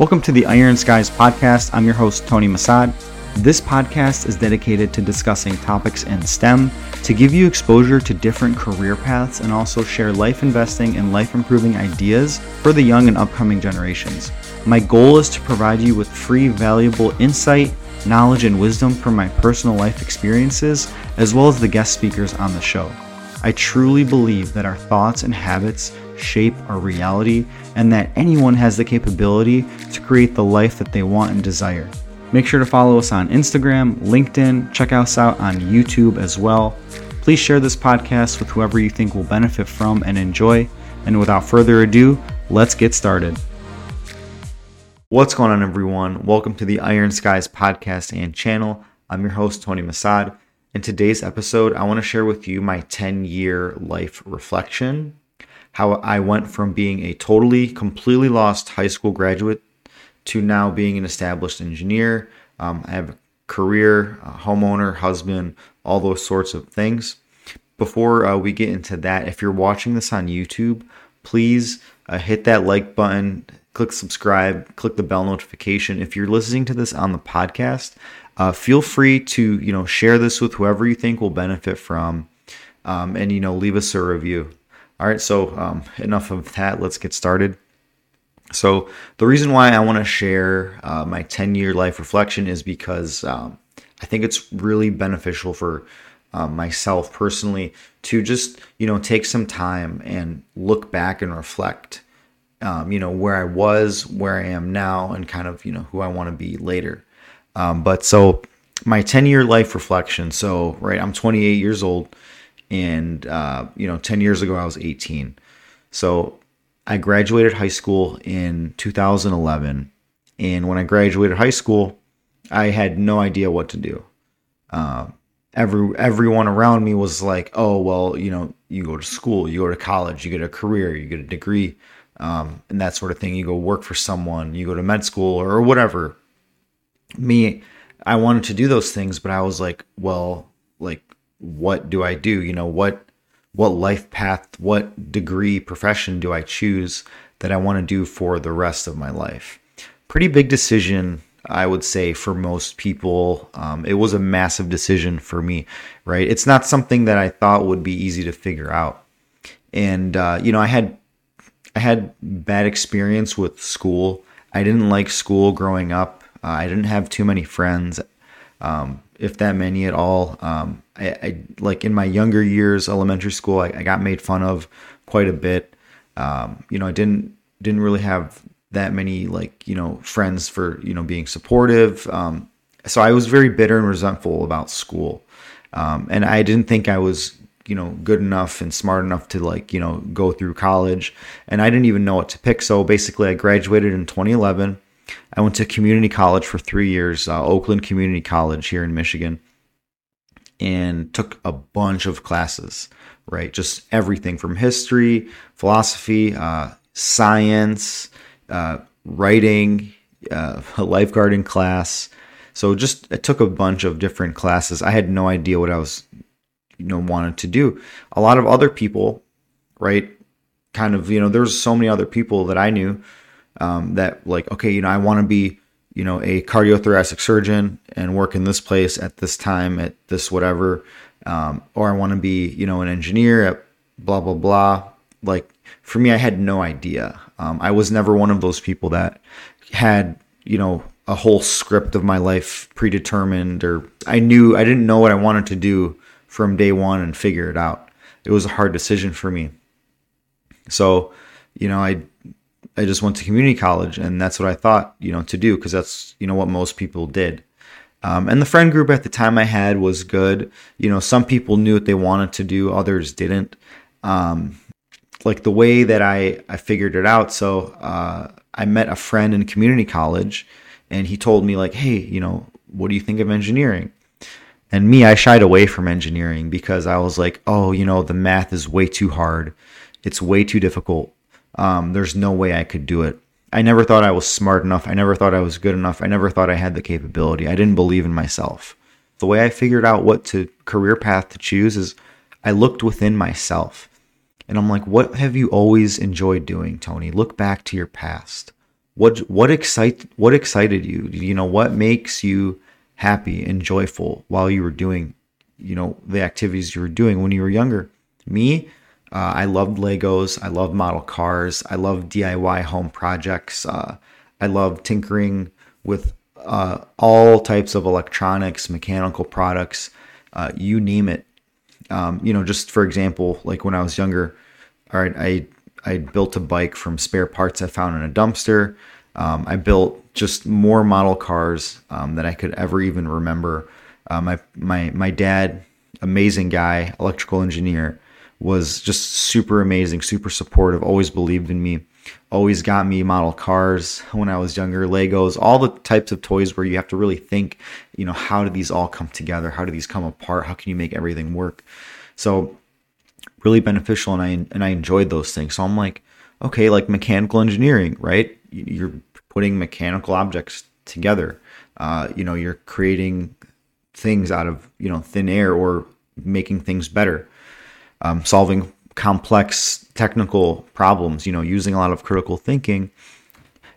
Welcome to the Iron Skys podcast. I'm your host, Tony Masad. This podcast is dedicated to discussing topics in STEM to give you exposure to different career paths and also share life investing and life improving ideas for the young and upcoming generations. My goal is to provide you with free, valuable insight, knowledge, and wisdom from my personal life experiences, as well as the guest speakers on the show. I truly believe that our thoughts and habits shape our reality and that anyone has the capability to create the life that they want and desire. Make sure to follow us on Instagram, LinkedIn, check us out on YouTube as well. Please share this podcast with whoever you think will benefit from and enjoy. And without further ado, let's get started. What's going on, everyone? Welcome to the Iron Skys podcast and channel. I'm your host, Tony Masad. In today's episode, I want to share with you my 10 year life reflection how I went from being a totally, completely lost high school graduate to now being an established engineer. Um, I have a career, a homeowner, husband, all those sorts of things. Before uh, we get into that, if you're watching this on YouTube, please uh, hit that like button, click subscribe, click the bell notification. If you're listening to this on the podcast, uh, feel free to you know share this with whoever you think will benefit from, um, and you know leave us a review. All right, so um, enough of that. Let's get started. So, the reason why I want to share uh, my 10 year life reflection is because um, I think it's really beneficial for uh, myself personally to just, you know, take some time and look back and reflect, um, you know, where I was, where I am now, and kind of, you know, who I want to be later. Um, but so, my 10 year life reflection. So, right, I'm 28 years old and uh, you know 10 years ago i was 18 so i graduated high school in 2011 and when i graduated high school i had no idea what to do. Uh, every everyone around me was like oh well you know you go to school you go to college you get a career you get a degree um, and that sort of thing. You go work for someone you go to med school or whatever. Me i wanted to do those things but i was like well what do I do? You know, what what life path, what degree, profession do I choose that I want to do for the rest of my life? Pretty big decision, I would say, for most people. Um, it was a massive decision for me, right? It's not something that I thought would be easy to figure out. And uh, you know, I had I had bad experience with school. I didn't like school growing up. Uh, I didn't have too many friends. Um, if that many at all. Um, I, I, like in my younger years, elementary school, I, I got made fun of quite a bit. Um, you know, I didn't didn't really have that many like you know friends for you know being supportive. Um, so I was very bitter and resentful about school, um, and I didn't think I was you know good enough and smart enough to like you know go through college, and I didn't even know what to pick. So basically, I graduated in 2011 I went to community college for three years, uh, Oakland Community College here in Michigan, and took a bunch of classes, right? Just everything from history, philosophy, uh, science, uh, writing, uh, a lifeguarding class. So just I took a bunch of different classes. I had no idea what I was, you know, wanted to do. A lot of other people, right? Kind of, you know, there's so many other people that I knew um, that like okay you know i want to be you know a cardiothoracic surgeon and work in this place at this time at this whatever um, or i want to be you know an engineer at blah blah blah. Like for me i had no idea. Um, i was never one of those people that had you know a whole script of my life predetermined or i knew i didn't know what i wanted to do from day one and figure it out. It was a hard decision for me. So you know i I just went to community college, and that's what I thought, you know, to do because that's you know what most people did. Um, and the friend group at the time I had was good. You know, some people knew what they wanted to do, others didn't. Um, like the way that I I figured it out. So uh, I met a friend in community college, and he told me like, hey, you know, what do you think of engineering? And me, I shied away from engineering because I was like, oh, you know, the math is way too hard. It's way too difficult um, there's no way I could do it. I never thought I was smart enough. I never thought I was good enough. I never thought I had the capability. I didn't believe in myself. The way I figured out what to career path to choose is I looked within myself. And I'm like, what have you always enjoyed doing, Tony? Look back to your past. what what excite what excited you you know what makes you happy and joyful while you were doing you know the activities you were doing when you were younger me uh, i loved legos i loved model cars i loved diy home projects uh, i loved tinkering with uh, all types of electronics mechanical products uh, you name it um, you know just for example like when i was younger all right i I built a bike from spare parts I found in a dumpster. Um, I built just more model cars um, that I could ever even remember. Uh, my my my dad, amazing guy, electrical engineer, was just super amazing, super supportive. Always believed in me. Always got me model cars when I was younger, Legos, all the types of toys where you have to really think, you know, how do these all come together? How do these come apart? How can you make everything work? So really beneficial and I and I enjoyed those things. So I'm like, okay, like mechanical engineering, right? You're putting mechanical objects together. Uh, you know, you're creating things out of you know thin air or making things better, um, solving complex technical problems. You know, using a lot of critical thinking.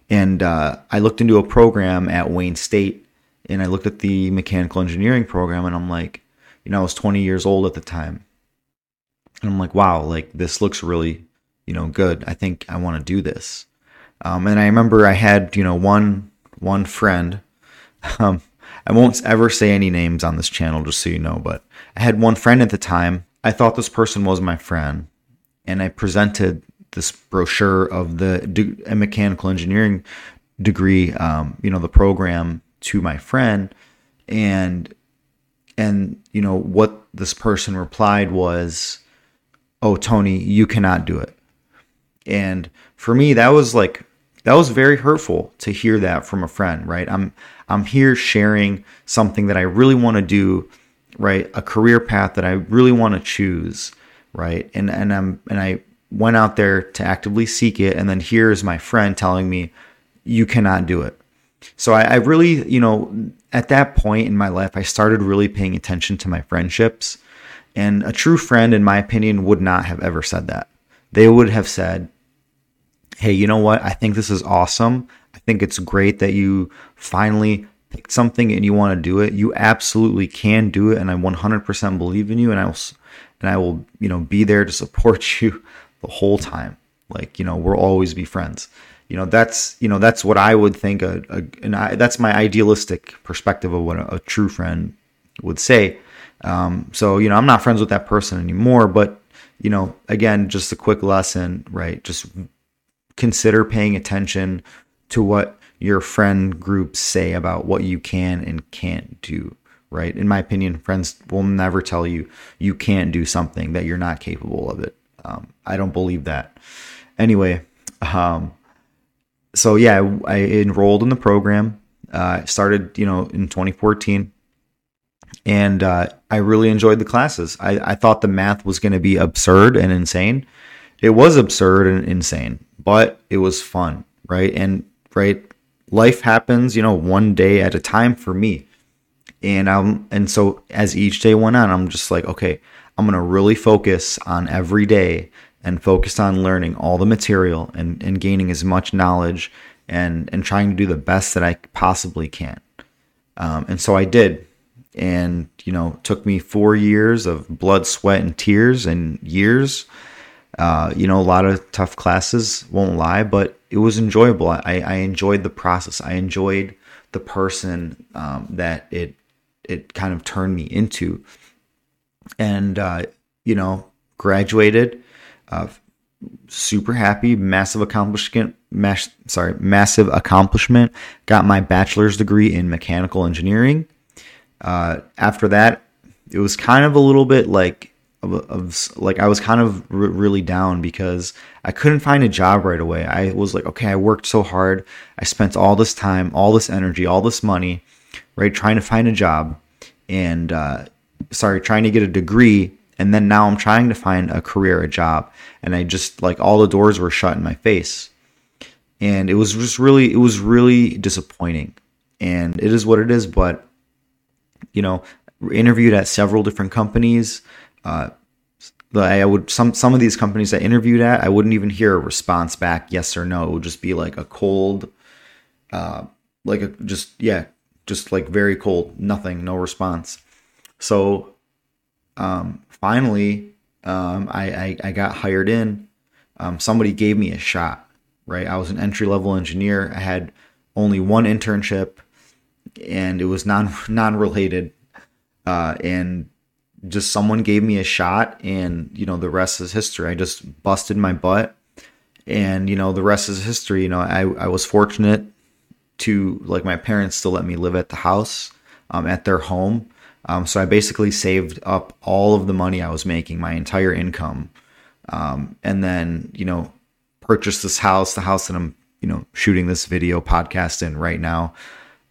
And uh, I looked into a program at Wayne State, and I looked at the mechanical engineering program, and I'm like, you know, I was 20 years old at the time and I'm like, wow, like this looks really, you know, good. I think I want to do this. Um, and I remember I had, you know, one one friend. Um, I won't ever say any names on this channel, just so you know. But I had one friend at the time. I thought this person was my friend, and I presented this brochure of the de- mechanical engineering degree, um, you know, the program to my friend, and and you know what this person replied was oh tony you cannot do it. And for me that was like that was very hurtful to hear that from a friend right? I'm i'm here sharing something that i really want to do right a career path that i really want to choose right and and i'm and i went out there to actively seek it and then here's my friend telling me you cannot do it so I, I really you know at that point in my life i started really paying attention to my friendships and a true friend, in my opinion, would not have ever said that. They would have said, Hey, you know what? I think this is awesome. I think it's great that you finally picked something and you want to do it. You absolutely can do it. And I 100% believe in you. And I will, and I will, you know, be there to support you the whole time. Like, you know, we'll always be friends. You know, that's, you know, that's what I would think. A, a and I, that's my idealistic perspective of what a, a true friend would say. Um, so, you know, I'm not friends with that person anymore, but, you know, again, just a quick lesson, right? Just consider paying attention to what your friend groups say about what you can and can't do, right? In my opinion, friends will never tell you you can't do something that you're not capable of it. Um, I don't believe that. Anyway, um, so yeah, I, enrolled in the program. Uh, started, you know, in 2014 and uh, I really enjoyed the classes. I, I thought the math was going to be absurd and insane. It was absurd and insane, but it was fun, right? And right, life happens, you know, one day at a time for me. And I'm and so as each day went on, I'm just like, okay, I'm gonna really focus on every day and focus on learning all the material and, and gaining as much knowledge and and trying to do the best that I possibly can. Um, and so I did and you know took me four years of blood sweat and tears and years uh, you know a lot of tough classes won't lie but it was enjoyable. I, I enjoyed the process. I enjoyed the person um, that it it kind of turned me into. And uh, you know graduated uh, super happy massive accomplishment mass, sorry massive accomplishment got my bachelor's degree in mechanical engineering. Uh, after that, it was kind of a little bit like of, of like I was kind of really down because I couldn't find a job right away. I was like, okay, I worked so hard, I spent all this time, all this energy, all this money, right, trying to find a job, and uh, sorry, trying to get a degree, and then now I'm trying to find a career, a job, and I just like all the doors were shut in my face, and it was just really, it was really disappointing, and it is what it is, but you know, interviewed at several different companies. Uh, I would some some of these companies I interviewed at, I wouldn't even hear a response back, yes or no. It would just be like a cold, uh, like a just yeah, just like very cold, nothing, no response. So um, finally, um, I, I, I got hired in. Um, somebody gave me a shot. Right, I was an entry level engineer. I had only one internship, and it was non non related. Uh, and just someone gave me a shot, and you know the rest is history. I just busted my butt, and you know the rest is history. You know, I I was fortunate to like my parents still let me live at the house, um, at their home. Um, so I basically saved up all of the money I was making, my entire income, um, and then you know purchased this house, the house that I'm you know shooting this video podcast in right now.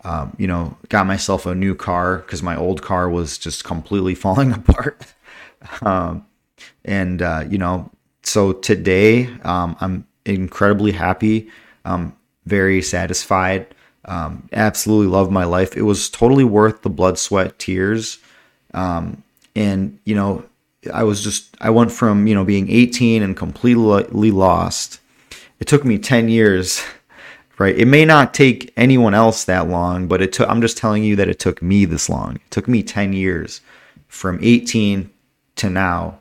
Um, you know, got myself a new car because my old car was just completely falling apart. um, and uh, you know, so today um, I'm incredibly happy, very satisfied. Um, absolutely love my life. It was totally worth the blood, sweat, tears. Um, and you know, I was just I went from you know being 18 and completely lost. It took me 10 years, right? It may not take anyone else that long, but it took. I'm just telling you that it took me this long. It took me 10 years from 18 to now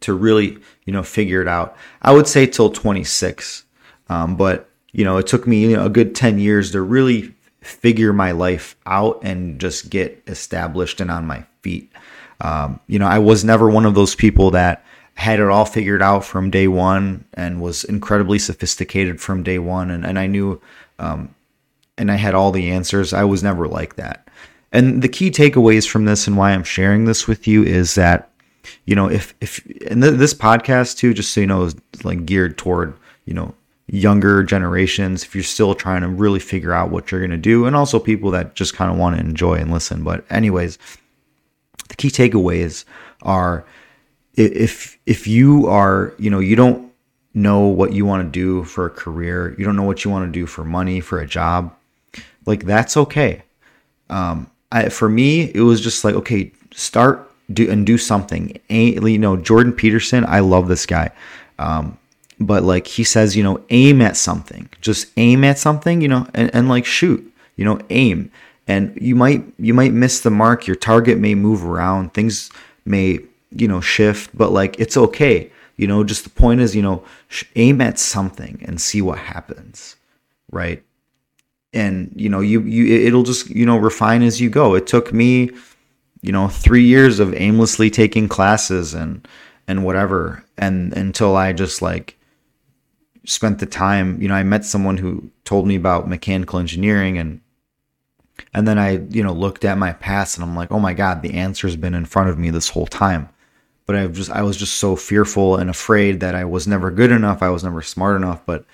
to really you know figure it out. I would say till 26, um, but you know, it took me you know, a good 10 years to really figure my life out and just get established and on my feet. Um, you know, I was never one of those people that had it all figured out from day one and was incredibly sophisticated from day one. And, and I knew, um, and I had all the answers. I was never like that. And the key takeaways from this and why I'm sharing this with you is that, you know, if, if, and th- this podcast too, just so you know, is like geared toward, you know, younger generations if you're still trying to really figure out what you're going to do and also people that just kind of want to enjoy and listen but anyways the key takeaways are if if you are you know you don't know what you want to do for a career you don't know what you want to do for money for a job like that's okay um I, for me it was just like okay start do and do something you know jordan peterson i love this guy um but like he says, you know, aim at something. Just aim at something, you know, and, and like shoot, you know, aim. And you might you might miss the mark. Your target may move around. Things may, you know, shift, but like it's okay. You know, just the point is, you know, aim at something and see what happens. Right? And you know, you you it'll just, you know, refine as you go. It took me, you know, 3 years of aimlessly taking classes and and whatever and until I just like spent the time, you know, I met someone who told me about mechanical engineering and and then I, you know, looked at my past and I'm like, "Oh my god, the answer's been in front of me this whole time." But I just I was just so fearful and afraid that I was never good enough, I was never smart enough, but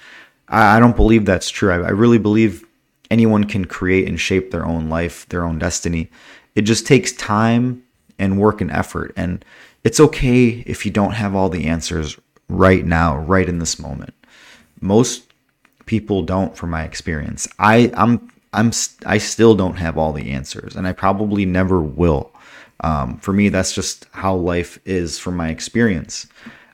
I, I don't believe that's true. I, I really believe anyone can create and shape their own life, their own destiny. It just takes time and work and effort and it's okay if you don't have all the answers right now, right in this moment most people don't from my experience i i'm i'm i still don't have all the answers and i probably never will um, for me that's just how life is from my experience.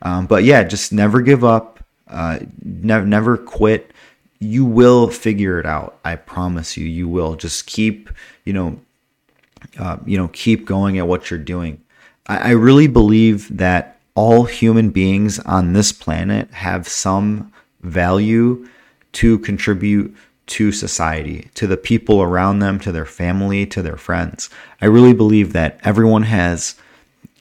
Um, but yeah just never give up. Uh, never never quit. You will figure it out. I promise you you will. Just keep you know uh, you know keep going at what you're doing. I, I really believe that all human beings on this planet have some value to contribute to society, to the people around them, to their family, to their friends. I really believe that everyone has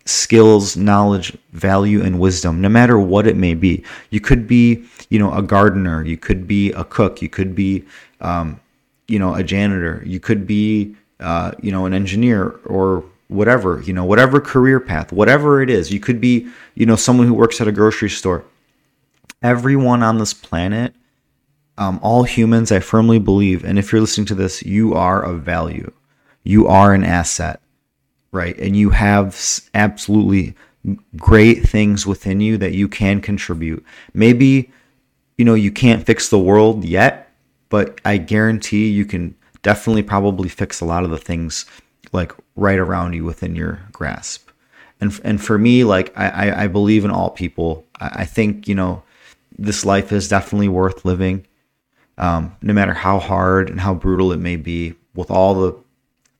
skills, knowledge, value, and wisdom, no matter what it may be. You could be, you know, a gardener, you could be a cook, you could be, um, you know, a janitor, you could be, uh, you know, an engineer or whatever, you know, whatever career path, whatever it is. You could be, you know, someone who works at a grocery store everyone on this planet, um, all humans, I firmly believe, and if you're listening to this, you are of value. You are an asset, right? And you have absolutely great things within you that you can contribute. Maybe, you know, you can't fix the world yet, but I guarantee you can definitely probably fix a lot of the things like right around you within your grasp. And, and for me, like I, I believe in all people. I, I think, you know, this life is definitely worth living. Um, no matter how hard and how brutal it may be, with all the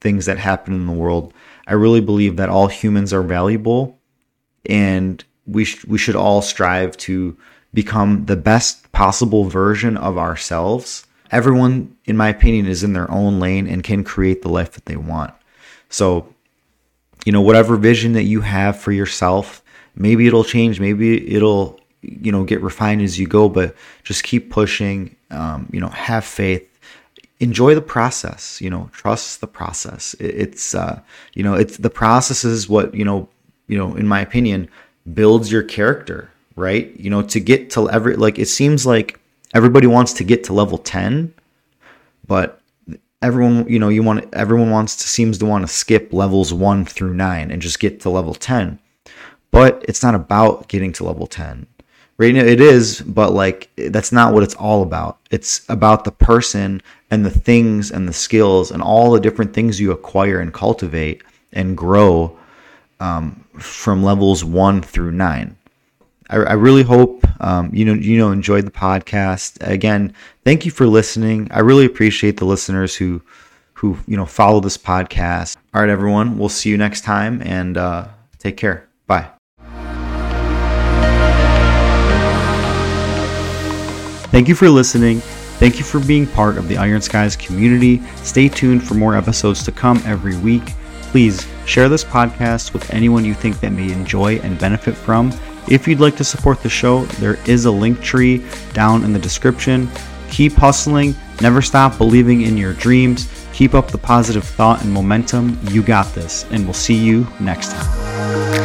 things that happen in the world, I really believe that all humans are valuable, and we sh- we should all strive to become the best possible version of ourselves. Everyone, in my opinion, is in their own lane and can create the life that they want. So, you know, whatever vision that you have for yourself, maybe it'll change, maybe it'll you know get refined as you go but just keep pushing um, you know have faith. Enjoy the process you know trust the process. It's uh, you know it's the process is what you know you know in my opinion builds your character right? You know to get to every like it seems like everybody wants to get to level 10 but everyone you know you want everyone wants to seems to want to skip levels 1 through 9 and just get to level 10 but it's not about getting to level 10 right now it is but like that's not what it's all about. It's about the person and the things and the skills and all the different things you acquire and cultivate and grow um, from levels one through nine. I, I really hope um, you know you know enjoyed the podcast. Again thank you for listening. I really appreciate the listeners who who you know follow this podcast. All right everyone. We'll see you next time and uh, take care. Bye Thank you for listening. Thank you for being part of the Iron Skys community. Stay tuned for more episodes to come every week. Please share this podcast with anyone you think that may enjoy and benefit from. If you'd like to support the show, there is a link tree down in the description. Keep hustling, never stop believing in your dreams, keep up the positive thought and momentum. You got this, and we'll see you next time.